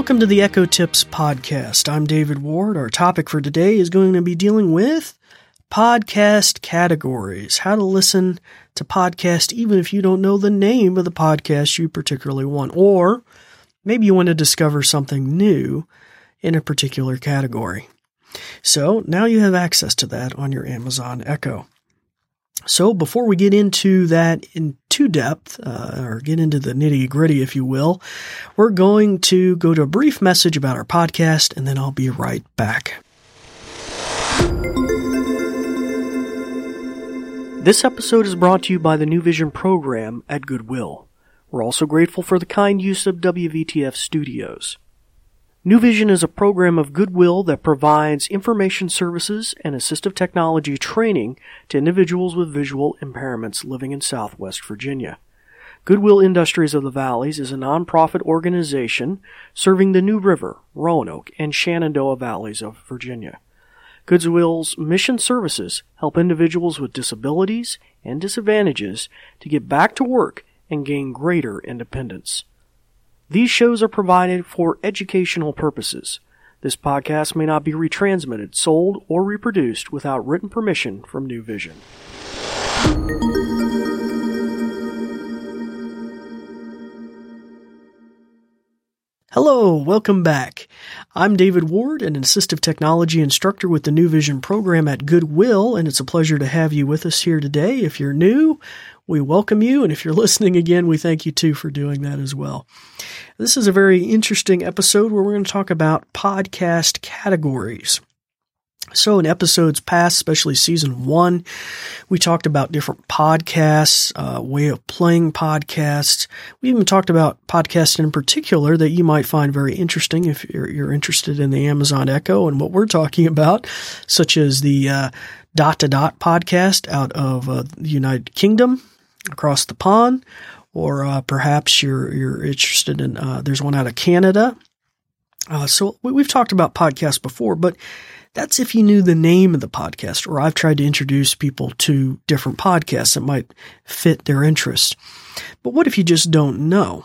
Welcome to the Echo Tips podcast. I'm David Ward. Our topic for today is going to be dealing with podcast categories. How to listen to podcast even if you don't know the name of the podcast you particularly want, or maybe you want to discover something new in a particular category. So now you have access to that on your Amazon Echo. So before we get into that in too depth, uh, or get into the nitty gritty, if you will, we're going to go to a brief message about our podcast, and then I'll be right back. This episode is brought to you by the New Vision program at Goodwill. We're also grateful for the kind use of WVTF Studios. New Vision is a program of Goodwill that provides information services and assistive technology training to individuals with visual impairments living in Southwest Virginia. Goodwill Industries of the Valleys is a nonprofit organization serving the New River, Roanoke, and Shenandoah valleys of Virginia. Goodwill's mission services help individuals with disabilities and disadvantages to get back to work and gain greater independence. These shows are provided for educational purposes. This podcast may not be retransmitted, sold, or reproduced without written permission from New Vision. Hello, welcome back. I'm David Ward, an assistive technology instructor with the New Vision program at Goodwill, and it's a pleasure to have you with us here today. If you're new, we welcome you. And if you're listening again, we thank you too for doing that as well. This is a very interesting episode where we're going to talk about podcast categories. So in episodes past, especially season one, we talked about different podcasts, uh, way of playing podcasts. We even talked about podcasts in particular that you might find very interesting if you're, you're interested in the Amazon Echo and what we're talking about, such as the uh, Dot to Dot podcast out of uh, the United Kingdom across the pond, or uh, perhaps you're you're interested in. Uh, there's one out of Canada. Uh, so we've talked about podcasts before, but that's if you knew the name of the podcast, or I've tried to introduce people to different podcasts that might fit their interest. But what if you just don't know?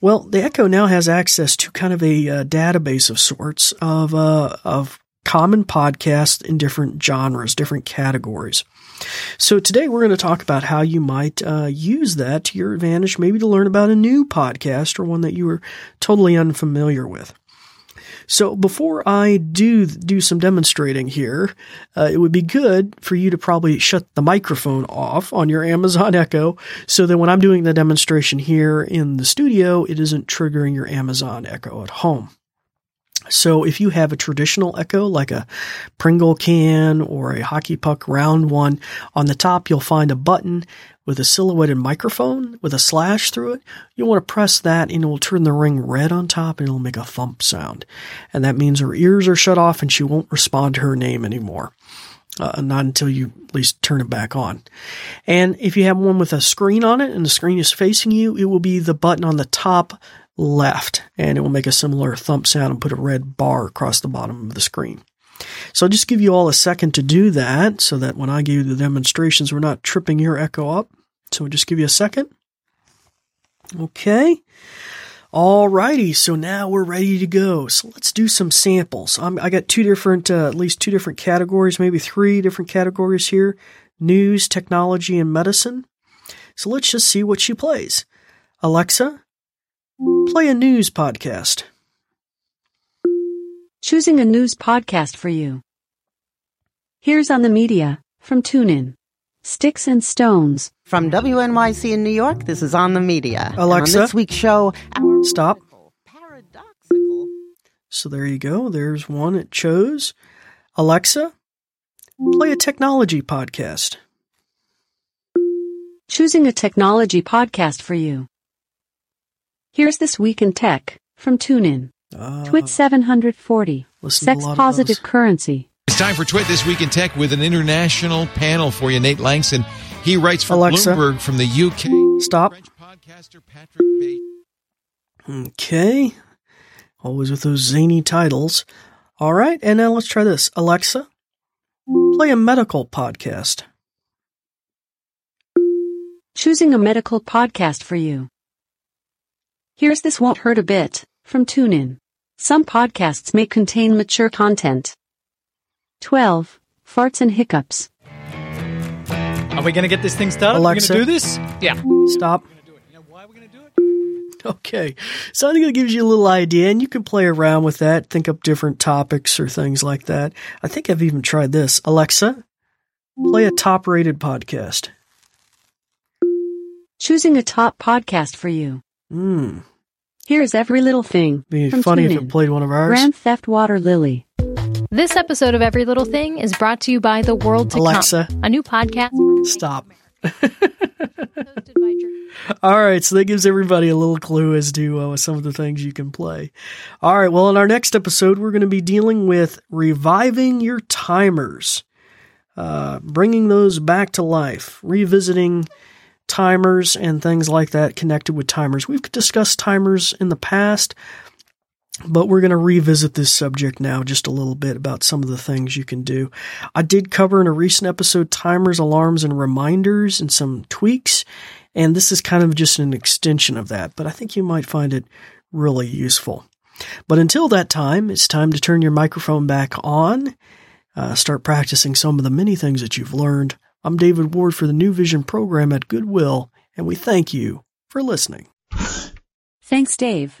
Well, the Echo now has access to kind of a uh, database of sorts of uh, of common podcasts in different genres, different categories. So today we're going to talk about how you might uh, use that to your advantage, maybe to learn about a new podcast or one that you were totally unfamiliar with. So before I do do some demonstrating here, uh, it would be good for you to probably shut the microphone off on your Amazon Echo so that when I'm doing the demonstration here in the studio, it isn't triggering your Amazon Echo at home. So if you have a traditional echo like a Pringle can or a hockey puck round one, on the top you'll find a button with a silhouetted microphone with a slash through it. You'll want to press that and it will turn the ring red on top and it'll make a thump sound. And that means her ears are shut off and she won't respond to her name anymore. Uh, not until you at least turn it back on. And if you have one with a screen on it and the screen is facing you, it will be the button on the top left and it will make a similar thump sound and put a red bar across the bottom of the screen. So I'll just give you all a second to do that so that when I give you the demonstrations, we're not tripping your echo up. So we'll just give you a second. Okay. Alrighty, so now we're ready to go. So let's do some samples. I'm, i got two different, uh, at least two different categories, maybe three different categories here news, technology, and medicine. So let's just see what she plays. Alexa, Play a news podcast. Choosing a news podcast for you. Here's on the media from TuneIn. Sticks and Stones. From WNYC in New York, this is On the Media. Alexa. on this week's show, Stop. paradoxical. So there you go. There's one it chose. Alexa, play a technology podcast. Choosing a technology podcast for you. Here's This Week in Tech from TuneIn. Uh, Twit 740. listen to a Sex positive currency. It's time for Twit This Week in Tech with an international panel for you. Nate Lanxon. He writes for Alexa. Bloomberg from the UK. Stop. French podcaster Patrick Beja. Okay. Always with those zany titles. All right, and now let's try this. Alexa, play a medical podcast. Choosing a medical podcast for you. Here's This Won't Hurt a Bit from TuneIn. Some podcasts may contain mature content. 12. Farts and hiccups. Are we going to get this thing started? Alexa. We're going to do this? Yeah. Stop. You know why we're going to do it? Okay. So I think it gives you a little idea and you can play around with that, think up different topics or things like that. I think I've even tried this. Alexa, play a top rated podcast. Choosing a top podcast for you. Hmm. Here's every little thing. Be from funny if TuneIn. it played one of ours. Grand Theft Water Lily. This episode of Every Little Thing is brought to you by The World to Alexa. Come, a new podcast. Stop. All right, so that gives everybody a little clue as to uh, some of the things you can play. All right, well, in our next episode, we're going to be dealing with reviving your timers, uh, bringing those back to life, revisiting timers and things like that connected with timers. We've discussed timers in the past, but we're going to revisit this subject now just a little bit about some of the things you can do. I did cover in a recent episode timers, alarms, and reminders and some tweaks, and this is kind of just an extension of that, but I think you might find it really useful. But until that time, it's time to turn your microphone back on, uh, start practicing some of the many things that you've learned. I'm David Ward for the New Vision program at Goodwill, and we thank you for listening. Thanks, Dave.